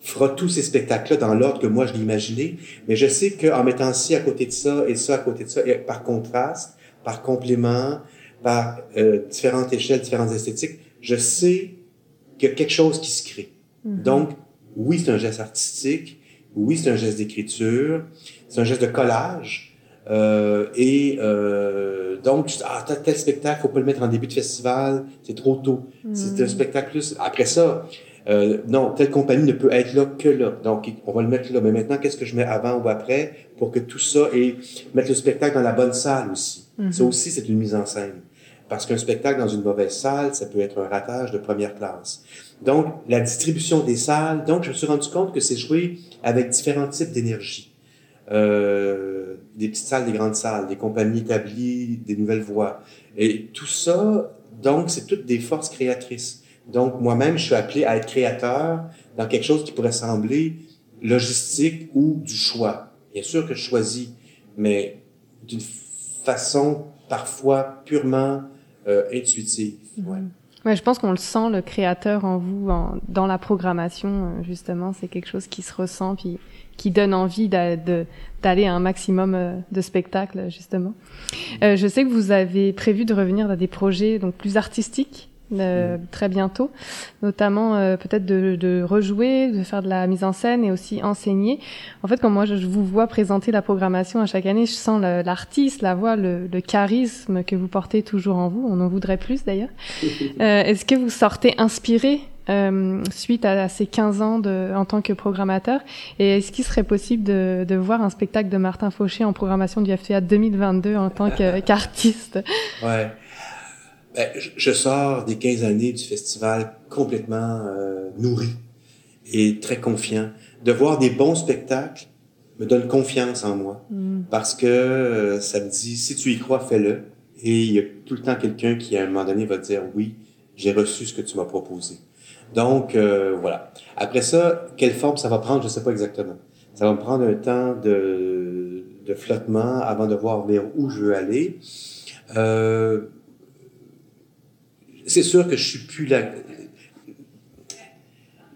fera tous ces spectacles-là dans l'ordre que moi je l'ai imaginé, mais je sais qu'en mettant ci à côté de ça et ça à côté de ça, et par contraste, par complément, par euh, différentes échelles, différentes esthétiques, je sais qu'il y a quelque chose qui se crée. Mm-hmm. Donc, oui, c'est un geste artistique, oui, c'est un geste d'écriture, c'est un geste de collage, euh, et euh, donc, ah, tel spectacle, faut pas le mettre en début de festival, c'est trop tôt. C'est un spectacle plus. Après ça, euh, non, telle compagnie ne peut être là que là. Donc, on va le mettre là. Mais maintenant, qu'est-ce que je mets avant ou après pour que tout ça et mettre le spectacle dans la bonne salle aussi? Mhm. Ça aussi, c'est une mise en scène. Parce qu'un spectacle dans une mauvaise salle, ça peut être un ratage de première classe. Donc, la distribution des salles. Donc, je me suis rendu compte que c'est joué avec différents types d'énergie. Euh, des petites salles, des grandes salles, des compagnies établies, des nouvelles voies. Et tout ça, donc, c'est toutes des forces créatrices. Donc, moi-même, je suis appelé à être créateur dans quelque chose qui pourrait sembler logistique ou du choix. Bien sûr que je choisis, mais d'une façon parfois purement euh, intuitive. Mhm. Ouais. Ouais, je pense qu'on le sent, le créateur en vous, dans la programmation, euh, justement. C'est quelque chose qui se ressent, puis qui donne envie d'aller à un maximum euh, de spectacles, justement. Euh, je sais que vous avez prévu de revenir à des projets donc plus artistiques euh, mm. très bientôt, notamment euh, peut-être de, de, rejouer, de faire de la mise en scène et aussi enseigner. En fait, quand moi je vous vois présenter la programmation à chaque année, je sens l'artiste, la voix, le, le, charisme que vous portez toujours en vous. On en voudrait plus d'ailleurs. Euh, est-ce que vous sortez inspiré suite à, ces 15 ans de, en tant que programmateur? Et est-ce qu'il serait possible de, de, voir un spectacle de Martin Fauché en programmation du FTA 2022 en tant qu'artiste? Ouais. Ben, je sors des 15 années du festival complètement euh, nourri et très confiant. De voir des bons spectacles me donne confiance en moi mm. parce que euh, ça me dit si tu y crois, fais-le. Et il y a tout le temps quelqu'un qui à un moment donné va dire oui, j'ai reçu ce que tu m'as proposé. Donc euh, voilà. Après ça, quelle forme ça va prendre, je sais pas exactement. Ça va me prendre un temps de, de flottement avant de voir vers où je veux aller. Euh, c'est sûr que je suis plus la,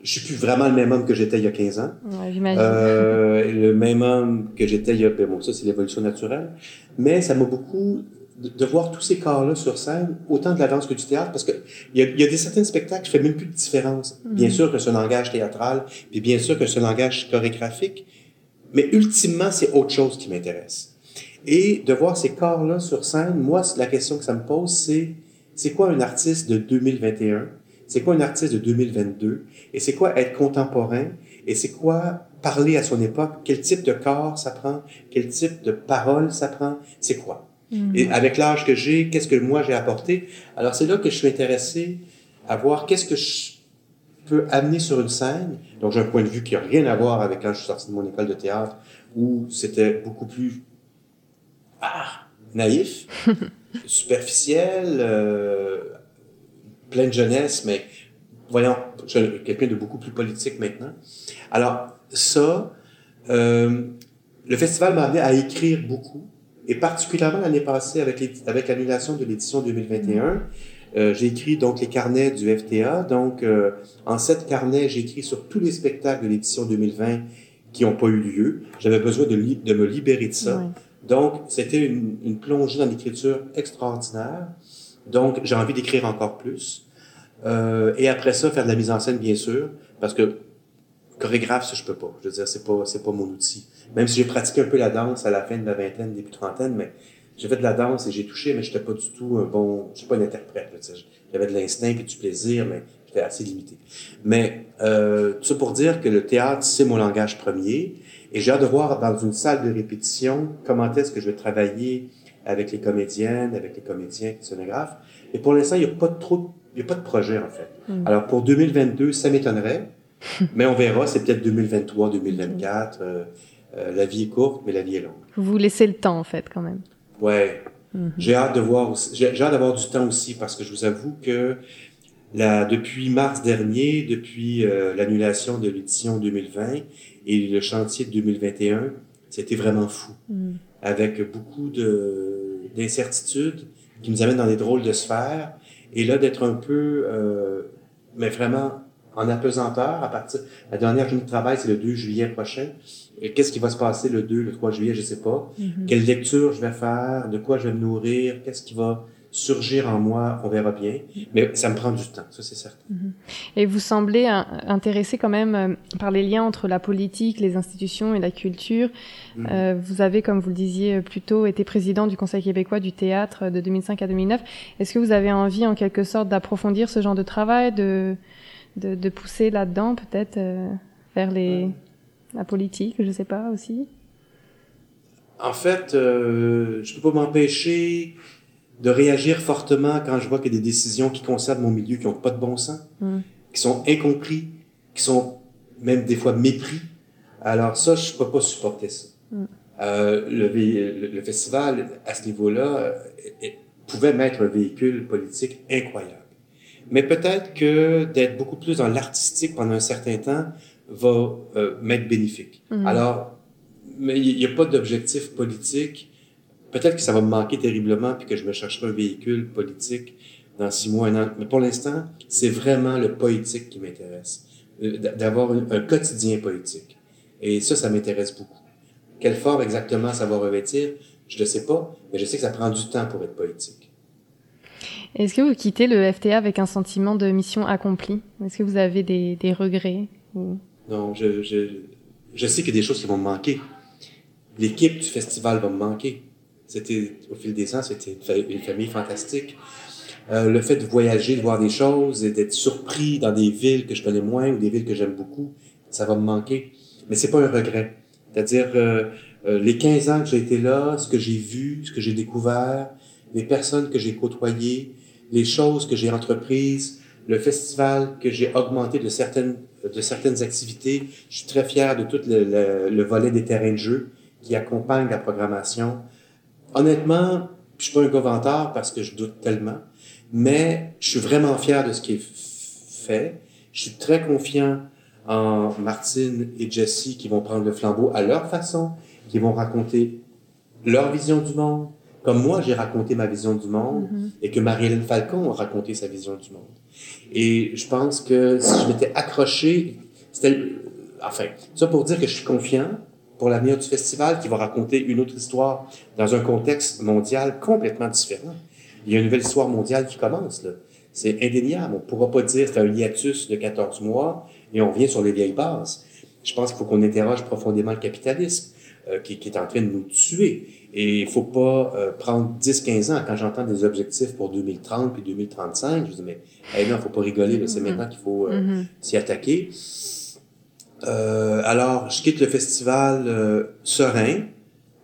je suis plus vraiment le même homme que j'étais il y a 15 ans. Ouais, j'imagine. Euh, le même homme que j'étais il y a, ben bon, ça c'est l'évolution naturelle. Mais ça m'a beaucoup de, voir tous ces corps-là sur scène, autant de la danse que du théâtre, parce que il y a, y a des certains spectacles qui font même plus de différence. Mm. Bien sûr que c'est un langage théâtral, puis bien sûr que c'est un langage chorégraphique, mais ultimement c'est autre chose qui m'intéresse. Et de voir ces corps-là sur scène, moi la question que ça me pose, c'est c'est quoi un artiste de 2021? C'est quoi un artiste de 2022? Et c'est quoi être contemporain? Et c'est quoi parler à son époque? Quel type de corps ça prend? Quel type de parole ça prend? C'est quoi? Mm-hmm. Et avec l'âge que j'ai, qu'est-ce que moi j'ai apporté? Alors c'est là que je suis intéressé à voir qu'est-ce que je peux amener sur une scène. Donc j'ai un point de vue qui n'a rien à voir avec quand je suis sorti de mon école de théâtre, où c'était beaucoup plus ah, naïf. superficiel, euh, plein de jeunesse, mais voyons, quelqu'un de beaucoup plus politique maintenant. Alors, ça, euh, le festival m'a amené à écrire beaucoup, et particulièrement l'année passée avec, avec l'annulation de l'édition 2021, Euh, j'ai écrit donc les carnets du FTA. Donc, euh, en sept carnets, j'ai écrit sur tous les spectacles de l'édition 2020 qui n'ont pas eu lieu. J'avais besoin de, me libérer de ça. Donc, c'était une, une, plongée dans l'écriture extraordinaire. Donc, j'ai envie d'écrire encore plus. Euh, et après ça, faire de la mise en scène, bien sûr, parce que chorégraphe, ça, je peux pas. Je veux dire, c'est pas, c'est pas mon outil. Même si j'ai pratiqué un peu la danse à la fin de ma vingtaine, début trentaine, mais j'ai fait de la danse et j'ai touché, mais j'étais pas du tout un bon, je suis pas un interprète. J'avais de l'instinct et du plaisir, mais j'étais assez limité. Mais euh, tout ça pour dire que le théâtre, c'est mon langage premier, et j'ai hâte de voir dans une salle de répétition comment est-ce que je vais travailler avec les comédiennes, avec les comédiens, les scénographes. Et pour l'instant, il n'y a pas de trop, il y a pas de projet en fait. Hmm. Alors pour 2022, ça m'étonnerait, mais on verra. C'est peut-être 2023, 2024. Euh, euh, la vie est courte, mais la vie est longue. Vous vous laissez le temps en fait quand même. Ouais. Mhm. J'ai hâte de voir j'ai hâte d'avoir du temps aussi parce que je vous avoue que la, depuis mars dernier, depuis euh, l'annulation de l'édition 2020 et le chantier de 2021, c'était vraiment fou. Mhm. Avec beaucoup de, d'incertitudes qui nous amènent dans des drôles de sphères. Et là, d'être un peu, euh, mais vraiment en apesanteur à partir, la dernière journée de travail, c'est le 2 juillet prochain. Qu'est-ce qui va se passer le 2, le 3 juillet, je sais pas. Mm-hmm. Quelle lecture je vais faire, de quoi je vais me nourrir, qu'est-ce qui va surgir en moi, on verra bien. Mais ça me prend du temps, ça c'est certain. Mm-hmm. Et vous semblez intéressé quand même euh, par les liens entre la politique, les institutions et la culture. Mm-hmm. Euh, vous avez, comme vous le disiez plus tôt, été président du Conseil québécois du théâtre de 2005 à 2009. Est-ce que vous avez envie en quelque sorte d'approfondir ce genre de travail, de, de, de pousser là-dedans peut-être euh, vers les la politique, je sais pas aussi? En fait, euh, je peux pas m'empêcher de réagir fortement quand je vois qu'il y a des décisions qui concernent mon milieu qui ont pas de bon sens, mm. qui sont incompris, qui sont même des fois mépris. Alors ça, je peux pas supporter ça. Mm. Euh, le, le, festival, à ce niveau-là, euh, pouvait mettre un véhicule politique incroyable. Mais peut-être que d'être beaucoup plus dans l'artistique pendant un certain temps va euh, m'être bénéfique. Mhm. Alors, mais il n'y a pas d'objectif politique. Peut-être que ça va me manquer terriblement puis que je me chercherai un véhicule politique dans six mois, un an. Mais pour l'instant, c'est vraiment le politique qui m'intéresse. Euh, d'avoir un quotidien politique. Et ça, ça m'intéresse beaucoup. Quelle forme exactement ça va revêtir, je ne sais pas, mais je sais que ça prend du temps pour être politique. Est-ce que vous quittez le FTA avec un sentiment de mission accomplie? Est-ce que vous avez des, des regrets Non, je, je, je sais qu'il y a des choses qui vont me manquer. L'équipe du festival va me manquer. C'était, au fil des ans, c'était une famille fantastique. Euh, le fait de voyager, de voir des choses et d'être surpris dans des villes que je connais moins ou des villes que j'aime beaucoup, ça va me manquer. Mais c'est pas un regret. C'est-à-dire, euh, euh, les 15 ans que j'ai été là, ce que j'ai vu, ce que j'ai découvert, les personnes que j'ai côtoyées, les choses que j'ai entreprises, le festival que j'ai augmenté de certaines de certaines activités. Je suis très fier de tout le, le, volet des terrains de jeu qui accompagne la programmation. Honnêtement, je suis pas un gars parce que je doute tellement, mais je suis vraiment fier de ce qui est fait. Je suis très confiant en Martine et Jessie qui vont prendre le flambeau à leur façon, qui vont raconter leur vision du monde, comme moi j'ai raconté ma vision du monde mm-hmm. et que Marie-Hélène Falcon a raconté sa vision du monde. Et je pense que si je m'étais accroché, c'était, enfin, ça pour dire que je suis confiant pour l'avenir du festival qui va raconter une autre histoire dans un contexte mondial complètement différent. Il y a une nouvelle histoire mondiale qui commence, là. C'est indéniable. On pourra pas dire c'est un hiatus de 14 mois et on vient sur les vieilles bases. Je pense qu'il faut qu'on interroge profondément le capitalisme euh, qui, qui, est en train de nous tuer. Et il faut pas euh, prendre 10-15 ans. Quand j'entends des objectifs pour 2030 puis 2035, je dis, mais hey, non, faut pas rigoler. C'est mm-hmm. maintenant qu'il faut euh, mm-hmm. s'y attaquer. Euh, alors, je quitte le festival euh, serein,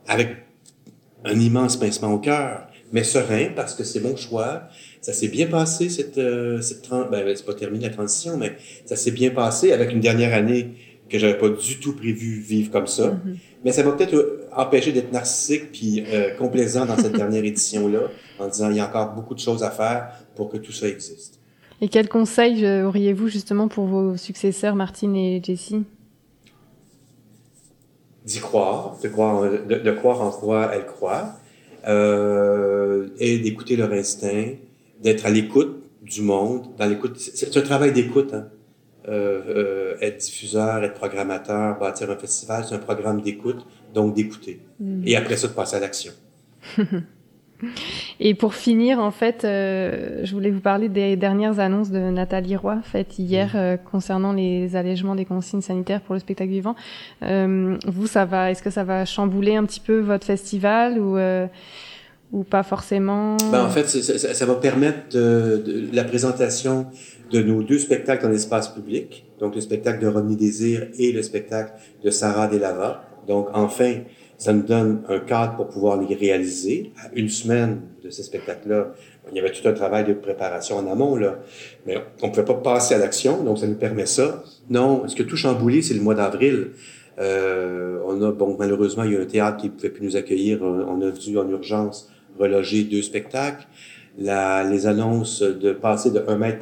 avec un immense pincement au cœur, mais serein parce que c'est mon choix. Ça s'est bien passé, cette, cette ben, c'est pas terminé la transition, mais ça s'est bien passé avec une dernière année que j'avais pas du tout prévu vivre comme ça. Mm-hmm. Mais ça m'a peut-être euh, empêché d'être narcissique puis euh, complaisant dans cette dernière édition-là, en disant il y a encore beaucoup de choses à faire pour que tout ça existe. Et quels conseils euh, auriez-vous justement pour vos successeurs, Martine et Jessie? D'y croire, de croire, de, de, croire en quoi elles croient, euh, et d'écouter leur instinct, d'être à l'écoute du monde, dans l'écoute. C'est un travail d'écoute. Hein. Euh, euh, être diffuseur, être programmateur, bâtir un festival, c'est un programme d'écoute, donc d'écouter. Mm. Et après ça, de passer à l'action. Et pour finir, en fait, euh, je voulais vous parler des dernières annonces de Nathalie Roy faites hier euh, concernant les allègements des consignes sanitaires pour le spectacle vivant. Euh, vous, ça va Est-ce que ça va chambouler un petit peu votre festival ou euh, ou pas forcément? Ben, En fait, ça, va permettre de, de, la présentation de nos deux spectacles en espace public, donc le spectacle de Rodney Désir et le spectacle de Sarah Delava. Donc, enfin, ça nous donne un cadre pour pouvoir les réaliser. À une semaine de ces spectacles-là, il y avait tout un travail de préparation en amont, là. Mais on ne pouvait pas passer à l'action, donc ça nous permet ça. Non, ce que tout chamboulé, c'est le mois d'avril. Euh, on a, bon, malheureusement, il y a un théâtre qui ne pouvait plus nous accueillir. On a dû en urgence reloger deux spectacles. La, les annonces de passer de 1 mètre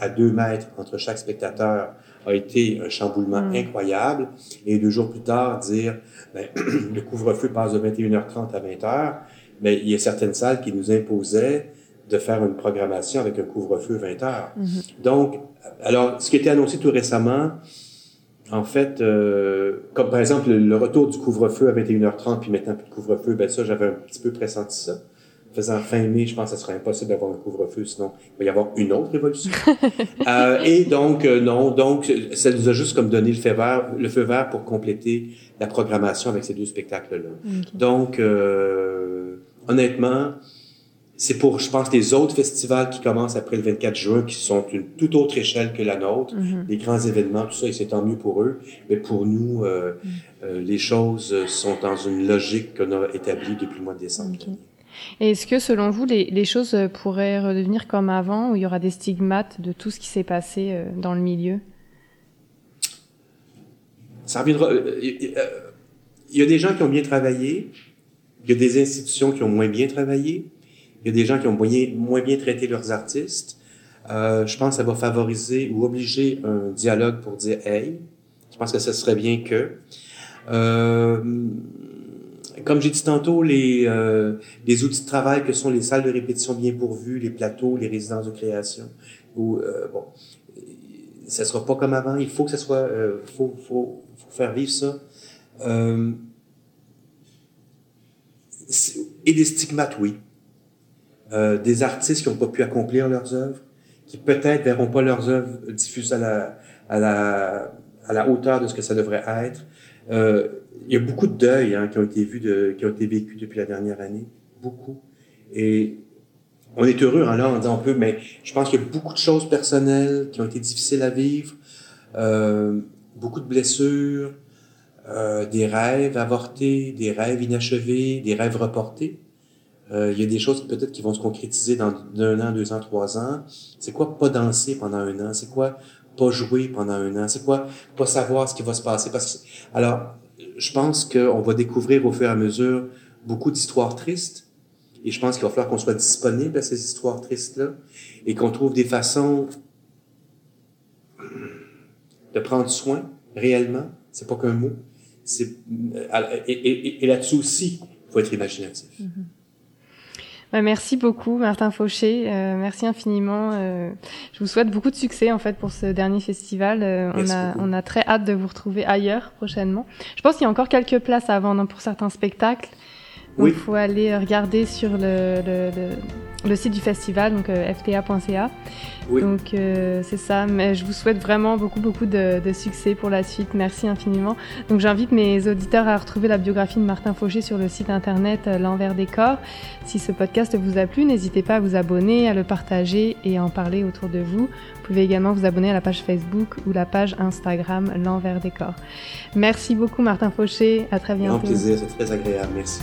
à 2 mètres entre chaque spectateur a été un chamboulement mm. incroyable. Et deux jours plus tard, dire ben, le couvre-feu passe de 21h30 à 20h, mais il y a certaines salles qui nous imposaient de faire une programmation avec un couvre-feu 20 h mm-hmm. Donc, alors, ce qui était annoncé tout récemment, en fait, euh, comme par exemple le, retour du couvre-feu à 21h30 puis maintenant plus de couvre-feu, ben ça, j'avais un petit peu pressenti ça faisant fin mai, je pense que ce serait impossible d'avoir un couvre-feu, sinon il va y avoir une autre révolution. euh, et donc, euh, non, donc ça nous a juste comme donné le feu vert, le feu vert pour compléter la programmation avec ces deux spectacles-là. Donc, euh, honnêtement, c'est pour, je pense, les autres festivals qui commencent après le 24 juin, qui sont une toute autre échelle que la nôtre, mm-hmm. les grands événements, tout ça, et c'est tant mieux pour eux. Mais pour nous, euh, mm. les choses sont dans une logique qu'on a établie depuis le mois de décembre. Est-ce que, selon vous, les, choses pourraient redevenir comme avant, où il y aura des stigmates de tout ce qui s'est passé euh, dans le milieu? Ça reviendra. Euh, euh, il y a des gens qui ont bien travaillé, il y a des institutions qui ont moins bien travaillé, il y a des gens qui ont moins bien traité leurs artistes. Euh, je pense que ça va favoriser ou obliger un dialogue pour dire Hey, je pense que ce serait bien que. Euh, comme j'ai dit tantôt, les, euh, les outils de travail que sont les salles de répétition bien pourvues, les plateaux, les résidences de création, où, euh, bon, ça sera pas comme avant. Il faut que ça soit, euh, faut, faut, faut faire vivre ça. Euh, et des stigmates, oui. Euh, des artistes qui n'ont pas pu accomplir leurs œuvres, qui peut-être verront pas leurs œuvres diffusées à la, à la, à la hauteur de ce que ça devrait être. Euh, il y a beaucoup de deuils hein, qui ont été vus, de, qui ont été vécus depuis la dernière année, beaucoup. Et on est heureux en là en disant un peu, mais je pense qu'il y a beaucoup de choses personnelles qui ont été difficiles à vivre, euh, beaucoup de blessures, euh, des rêves avortés, des rêves inachevés, des rêves reportés. Euh, il y a des choses peut-être qui vont se concrétiser dans un an, deux ans, trois ans. C'est quoi pas danser pendant un an? C'est quoi pas jouer pendant un an? C'est quoi pas savoir ce qui va se passer? Parce que, alors, je pense qu'on va découvrir au fur et à mesure beaucoup d'histoires tristes. Et je pense qu'il va falloir qu'on soit disponible à ces histoires tristes-là et qu'on trouve des façons de prendre soin réellement. C'est pas qu'un mot. C'est, et, là-dessus aussi, il faut être imaginatif. Mm-hmm. Merci beaucoup, Martin Fauché. Euh, merci infiniment. Euh, je vous souhaite beaucoup de succès en fait pour ce dernier festival. Euh, on a on a très hâte de vous retrouver ailleurs prochainement. Je pense qu'il y a encore quelques places à vendre pour certains spectacles. Il faut aller regarder sur le, le, le, site du festival, donc fta.ca. Donc euh, c'est ça, mais je vous souhaite vraiment beaucoup beaucoup de, de, succès pour la suite. Merci infiniment. Donc j'invite mes auditeurs à retrouver la biographie de Martin Fauché sur le site internet euh, L'envers des corps. Si ce podcast vous a plu, n'hésitez pas à vous abonner, à le partager et à en parler autour de. Vous pouvez également vous abonner à la page Facebook ou la page Instagram L'envers des corps. Merci beaucoup Martin Fauché, à très bientôt. Un plaisir, c'est très agréable, merci.